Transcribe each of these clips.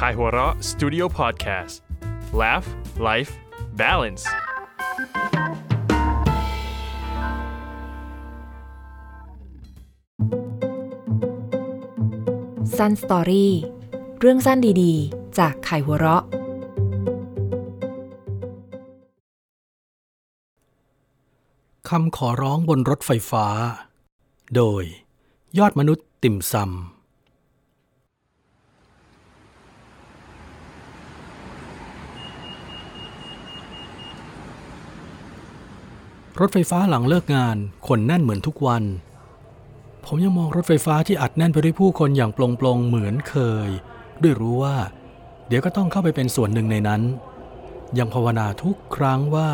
Kaihura Studio Podcast Laugh Life Balance Sun Story เรื่องสั้นดีๆ จากไข่หัวเราะ คำขอร้องบนรถไฟฟ้า โดย ยอดมนุษย์ติ่มซำ รถไฟฟ้าหลังเลิกงานคนแน่นเหมือนทุกวัน ผมยังมองรถไฟฟ้าที่อัดแน่นไปด้วยผู้คนอย่างปลงๆเหมือนเคย ด้วยรู้ว่า เดี๋ยวก็ต้องเข้าไปเป็นส่วนหนึ่งในนั้น ยังภาวนาทุกครั้งว่า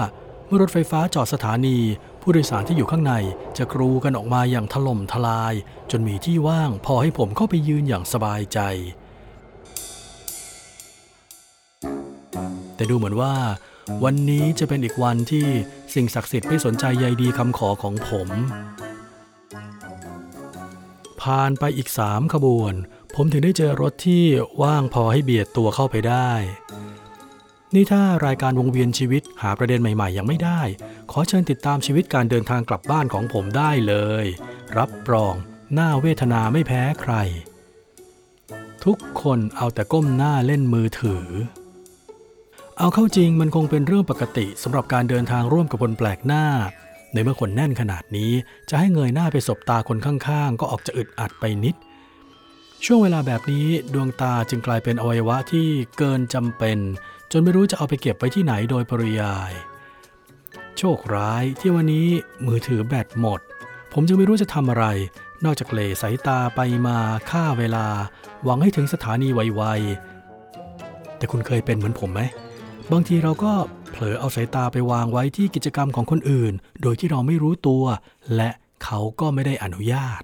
เมื่อรถไฟฟ้าจอดสถานี ผู้โดยสารที่อยู่ข้างในจะกรูกันออกมาอย่างถล่มทลาย จนมีที่ว่างพอให้ผมเข้าไปยืนอย่างสบายใจ แต่ดูเหมือนว่า วันนี้จะเป็นอีกวันที่สิ่งศักดิ์สิทธิ์ไม่สนใจใยดีคำขอของผม ผ่านไปอีกสามขบวน ผมถึงได้เจอรถที่ว่างพอให้เบียดตัวเข้าไปได้ นี่ถ้ารายการวงเวียนชีวิตหาประเด็นใหม่ๆ ยังไม่ได้ ขอเชิญติดตามชีวิตการเดินทางกลับบ้านของผมได้เลย รับรองหน้าเวทนาไม่แพ้ใคร ทุกคนเอาแต่ก้มหน้าเล่นมือถือ เอาเข้าจริงมันคงเป็นเรื่องปกติสำหรับการเดินทางร่วมกับคนแปลกหน้า ในเมื่อคนแน่นขนาดนี้จะให้เงยหน้าไปสบตาคนข้างๆ ก็ออกจะอึดอัดไปนิด ช่วงเวลาแบบนี้ดวงตาจึงกลายเป็นอวัยวะที่เกินจำเป็น จนไม่รู้จะเอาไปเก็บไว้ที่ไหนโดยปริยาย โชคร้ายที่วันนี้มือถือแบตหมด ผมจึงไม่รู้จะทำอะไร นอกจากเลสายตาไปมาฆ่าเวลา หวังให้ถึงสถานีไวๆแต่คุณเคยเป็นเหมือนผมไหม บางทีเราก็เผลอเอาสายตาไปวางไว้ที่กิจกรรมของคนอื่น โดยที่เราไม่รู้ตัว และเขาก็ไม่ได้อนุญาต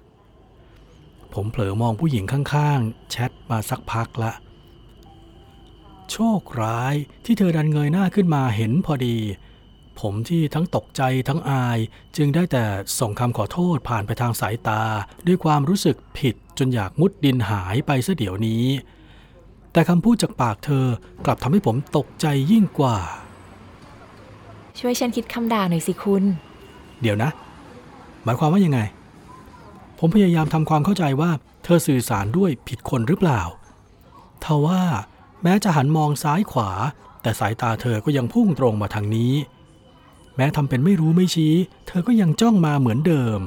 ผมเผลอมองผู้หญิงข้างๆ แชทมาสักพักละ โชคร้ายที่เธอดันเงยหน้าขึ้นมาเห็นพอดี ผมที่ทั้งตกใจทั้งอายจึงได้แต่ส่งคำขอโทษผ่านไปทางสายตา ด้วยความรู้สึกผิดจนอยากมุดดินหายไปซะเดี๋ยวนี้ แต่คำพูดจากปากเธอกลับทำให้ผมตกใจยิ่งกว่า ช่วยฉันคิดคำด่าหน่อยสิคุณ เดี๋ยวนะ หมายความว่ายังไง ผมพยายามทำความเข้าใจว่า เธอสื่อสารด้วยผิดคนหรือเปล่าทว่า แม้จะหันมองซ้ายขวา แต่สายตาเธอก็ยังพุ่งตรงมาทางนี้ แม้ทำเป็นไม่รู้ไม่ชี้ เธอก็ยังจ้องมาเหมือนเดิม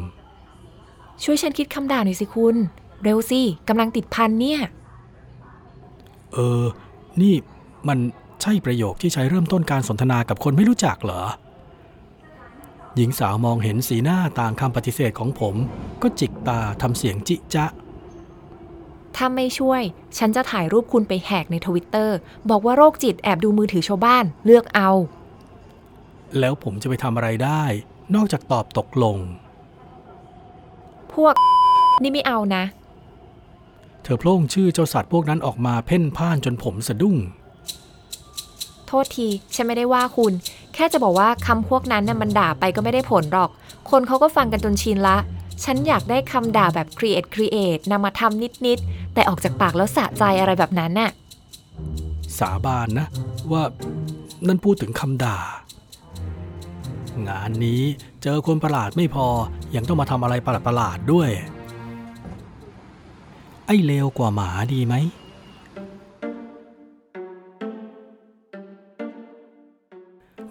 ช่วยฉันคิดคำด่าหน่อยสิคุณ เร็วสิกำลังติดพันเนี่ย เออ นี่มันใช่ประโยคที่ใช้เริ่มต้นการสนทนากับคนไม่รู้จักเหรอ หญิงสาวมองเห็นสีหน้าต่างคำปฏิเสธของผม ก็จิกตาทำเสียงจิจะถ้าไม่ช่วย ฉันจะถ่ายรูปคุณไปแหกในทวิตเตอร์บอกว่าโรคจิตแอบดูมือถือชาวบ้านเลือกเอา แล้วผมจะไปทำอะไรได้ นอกจากตอบตกลง พวก นี่ไม่เอานะ เธอโพล่งชื่อเจ้าสัตว์พวกนั้นออกมาเพ่นพ่านจนผมสะดุ้ง โทษทีฉันไม่ได้ว่าคุณ แค่จะบอกว่าคำพวกนั้นน่ะมันด่าไปก็ไม่ได้ผลหรอก คนเขาก็ฟังกันจนชินละ ฉันอยากได้คำด่าแบบ create create นำมาทำนิดๆ แต่ออกจากปากแล้วสะใจอะไรแบบนั้นน่ะ สาบานนะ ว่านั่นพูดถึงคำด่า งานนี้เจอคนประหลาดไม่พอยังต้องมาทำอะไรประหลาดๆด้วยไอ้เลวกว่าหมาดีไหม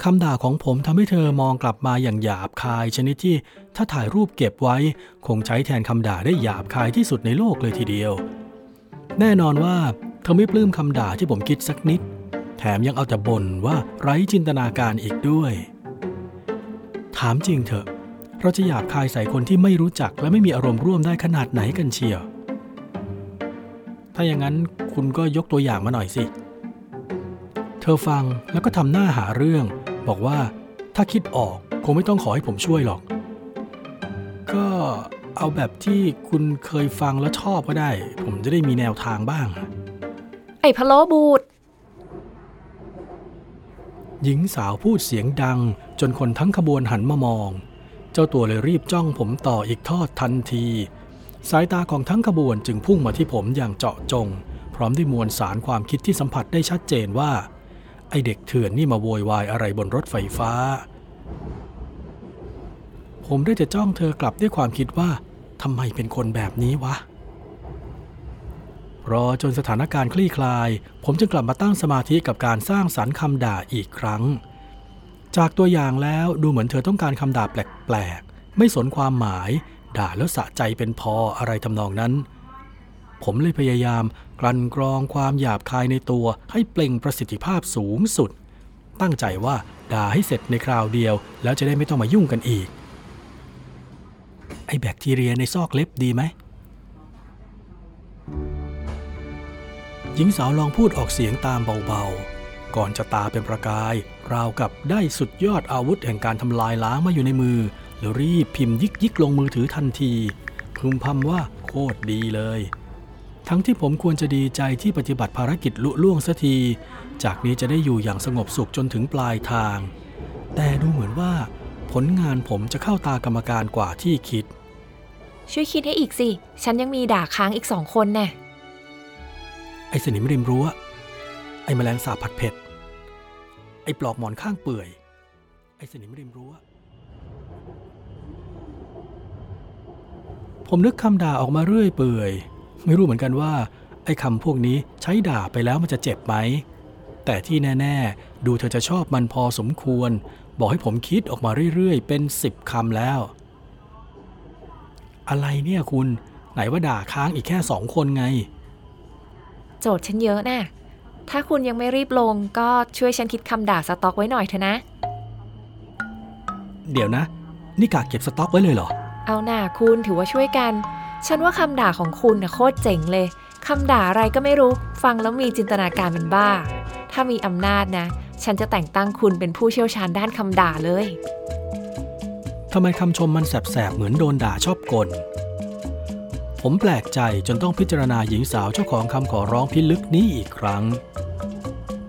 คำด่าของผมทำให้เธอมองกลับมาอย่างหยาบคายชนิดที่ถ้าถ่ายรูปเก็บไว้ คงใช้แทนคำด่าได้หยาบคายที่สุดในโลกเลยทีเดียว แน่นอนว่าเธอไม่ปลื้มคำด่าที่ผมคิดสักนิด แถมยังเอาแต่บ่นว่าไร้จินตนาการอีกด้วย ถามจริงเถอะเราจะหยาบคายใส่คนที่ไม่รู้จักและไม่มีอารมณ์ร่วมได้ขนาดไหนกันเชียว ถ้าอย่างนั้นคุณก็ยกตัวอย่างมาหน่อยสิ เธอฟังแล้วก็ทำหน้าหาเรื่อง บอกว่าถ้าคิดออกคงไม่ต้องขอให้ผมช่วยหรอก ก็เอาแบบที่คุณเคยฟังแล้วชอบก็ได้ ผมจะได้มีแนวทางบ้าง ไอ้พะโล้บูดหญิงสาวพูดเสียงดัง จนคนทั้งขบวนหันมามอง เจ้าตัวเลยรีบจ้องผมต่ออีกทอดทันที สายตาของทั้งขบวนจึงพุ่งมาที่ผมอย่างเจาะจง พร้อมด้วยมวลสารความคิดที่สัมผัสได้ชัดเจนว่า ไอเด็กเถื่อนนี่มาโวยวายอะไรบนรถไฟฟ้า ผมได้แต่จ้องเธอกลับด้วยความคิดว่าทำไมเป็นคนแบบนี้วะ รอจนสถานการณ์คลี่คลาย ผมจึงกลับมาตั้งสมาธิกับการสร้างสรรค์คำด่าอีกครั้ง จากตัวอย่างแล้วดูเหมือนเธอต้องการคำด่าแปลกๆ ไม่สนความหมาย ด่าแล้วสะใจเป็นพออะไรทำนองนั้น ผมเลยพยายามกลั่นกรองความหยาบคายในตัวให้เปล่งประสิทธิภาพสูงสุด ตั้งใจว่าด่าให้เสร็จในคราวเดียว แล้วจะได้ไม่ต้องมายุ่งกันอีก ไอแบคทีเรียในซอกเล็บดีไหมหญิงสาวลองพูดออกเสียงตามเบาๆ ก่อนจะตาเป็นประกาย ราวกับได้สุดยอดอาวุธแห่งการทำลายล้างมาอยู่ในมือ แล้วรีบพิมพ์ยิกยิกลงมือถือทันที พึมพำว่าโคตรดีเลย ทั้งที่ผมควรจะดีใจที่ปฏิบัติภารกิจลุล่วงสักที จากนี้จะได้อยู่อย่างสงบสุขจนถึงปลายทาง แต่ดูเหมือนว่า ผลงานผมจะเข้าตากรรมการกว่าที่คิด ช่วยคิดให้อีกสิ ฉันยังมีด่าค้างอีกสองคนแน่ไอ้สนิมริมรั้ว ไอ้แมลงสาบผัดเผ็ด ไอ้ปลอกหมอนข้างเปื่อย ไอ้สนิมริมรั้ว ผมนึกคำด่าออกมาเรื่อยเปื่อย ไม่รู้เหมือนกันว่า ไอ้คำพวกนี้ใช้ด่าไปแล้วมันจะเจ็บไหม แต่ที่แน่ ๆ ดูเธอจะชอบมันพอสมควร บอกให้ผมคิดออกมาเรื่อย ๆ เป็นสิบคำแล้ว อะไรเนี่ยคุณ ไหนว่าด่าค้างอีกแค่สองคนไง โจทย์ฉันเยอะน่ะถ้าคุณยังไม่รีบลงก็ช่วยฉันคิดคำด่าสต็อกไว้หน่อยเถอะนะ เดี๋ยวนะ นี่กากเก็บสต็อกไว้เลยเหรอ เอาหน่าคุณถือว่าช่วยกัน ฉันว่าคำด่าของคุณน่ะโคตรเจ๋งเลยคำด่าอะไรก็ไม่รู้ ฟังแล้วมีจินตนาการเป็นบ้า ถ้ามีอำนาจนะ ฉันจะแต่งตั้งคุณเป็นผู้เชี่ยวชาญด้านคำด่าเลย ทำไมคำชมมันแสบๆ เหมือนโดนด่าชอบกล ผมแปลกใจจนต้องพิจารณาหญิงสาวเจ้าของคำขอร้องพิลึกนี้อีกครั้ง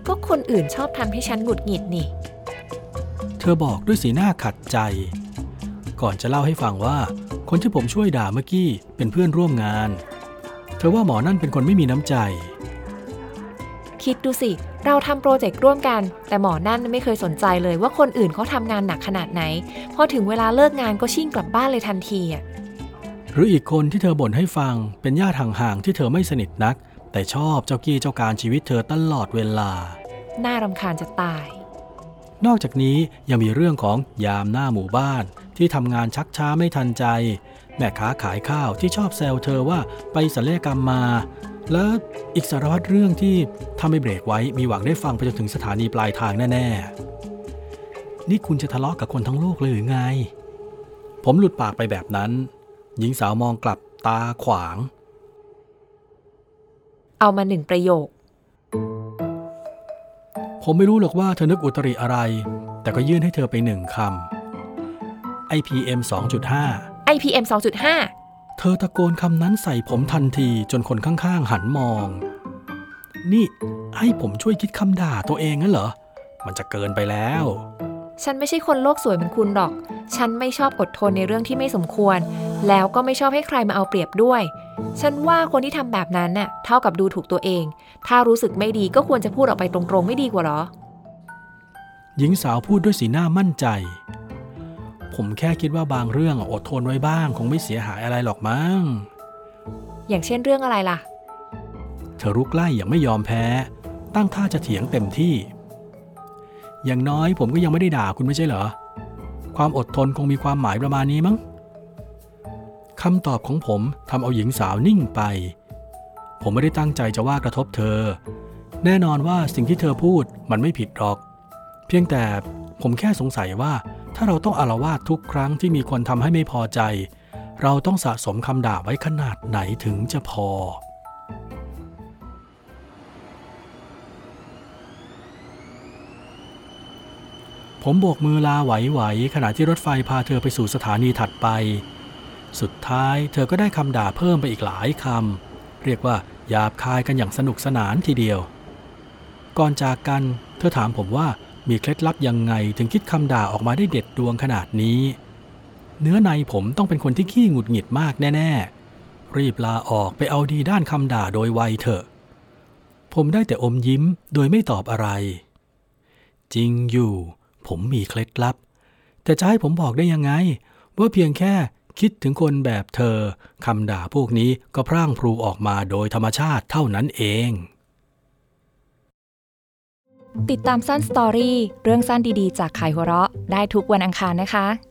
ก็คนอื่นชอบทำให้ฉันหงุดหงิดนี่ เธอบอกด้วยสีหน้าขัดใจ ก่อนจะเล่าให้ฟังว่า คนที่ผมช่วยด่าเมื่อกี้เป็นเพื่อนร่วมงาน เธอว่าหมอนั่นเป็นคนไม่มีน้ำใจ คิดดูสิ เราทำโปรเจกต์ร่วมกัน แต่หมอนั่นไม่เคยสนใจเลยว่าคนอื่นเขาทำงานหนักขนาดไหน พอถึงเวลาเลิกงานก็ชิ่งกลับบ้านเลยทันทีอะหรืออีกคนที่เธอบ่นให้ฟังเป็นญาติห่างๆที่เธอไม่สนิทนัก แต่ชอบเจ้ากี้เจ้าการชีวิตเธอตลอดเวลา น่ารำคาญจะตาย นอกจากนี้ยังมีเรื่องของยามหน้าหมู่บ้าน ที่ทำงานชักช้าไม่ทันใจ แม่ค้าขายข้าวที่ชอบแซวเธอว่าไปศัลยกรรมมา และอีกสารพัดเรื่องที่ถ้าไม่เบรกไว้มีหวังได้ฟังไปจนถึงสถานีปลายทางแน่ๆ นี่คุณจะทะเลาะกับคนทั้งโลกเลยหรือไง ผมหลุดปากไปแบบนั้น หญิงสาวมองกลับตาขวาง เอามาหนึ่งประโยค ผมไม่รู้หรอกว่าเธอนึกอุตริอะไร แต่ก็ยื่นให้เธอไปหนึ่งคำ IPM 2.5 IPM 2.5 เธอตะโกนคำนั้นใส่ผมทันทีจนคนข้างๆ หันมอง นี่ให้ผมช่วยคิดคำด่าตัวเองงั้นเหรอ มันจะเกินไปแล้ว ฉันไม่ใช่คนโลกสวยเหมือนคุณหรอก ฉันไม่ชอบอดทนในเรื่องที่ไม่สมควร แล้วก็ไม่ชอบให้ใครมาเอาเปรียบด้วย ฉันว่าคนที่ทำแบบนั้นน่ะเท่ากับดูถูกตัวเอง ถ้ารู้สึกไม่ดีก็ควรจะพูดออกไปตรงๆ ไม่ดีกว่าหรอ หญิงสาวพูดด้วยสีหน้ามั่นใจ ผมแค่คิดว่าบางเรื่องอดทนไว้บ้าง คงไม่เสียหายอะไรหรอกมั้ง อย่างเช่นเรื่องอะไรล่ะ เธอรุกไล่อย่างไม่ยอมแพ้ ตั้งท่าจะเถียงเต็มที่ อย่างน้อยผมก็ยังไม่ได้ด่าคุณไม่ใช่เหรอ ความอดทนคงมีความหมายประมาณนี้มั้งคำตอบของผมทำเอาหญิงสาวนิ่งไป ผมไม่ได้ตั้งใจจะว่ากระทบเธอ แน่นอนว่าสิ่งที่เธอพูดมันไม่ผิดหรอก เพียงแต่ผมแค่สงสัยว่า ถ้าเราต้องอารวาสทุกครั้งที่มีคนทำให้ไม่พอใจ เราต้องสะสมคำด่าไว้ขนาดไหนถึงจะพอ ผมโบกมือลาไหวๆขณะที่รถไฟพาเธอไปสู่สถานีถัดไป สุดท้ายเธอก็ได้คำด่าเพิ่มไปอีกหลายคำเรียกว่าหยาบคายกันอย่างสนุกสนานทีเดียว ก่อนจากกัน เธอถามผมว่า มีเคล็ดลับยังไงถึงคิดคำด่าออกมาได้เด็ดดวงขนาดนี้ เนื้อในผมต้องเป็นคนที่ขี้หงุดหงิดมากแน่ ๆ รีบลาออกไปเอาดีด้านคำด่าโดยไวเถอะ ผมได้แต่อมยิ้มโดยไม่ตอบอะไร จริงอยู่ ผมมีเคล็ดลับ แต่จะให้ผมบอกได้ยังไง ว่าเพียงแค่คิดถึงคนแบบเธอคำด่าพวกนี้ก็พร่างพรูออกมาโดยธรรมชาติเท่านั้นเอง ติดตามสั้นสตอรี่เรื่องสั้นดีๆ จากขายหัวเราะ ได้ทุกวันอังคารนะคะ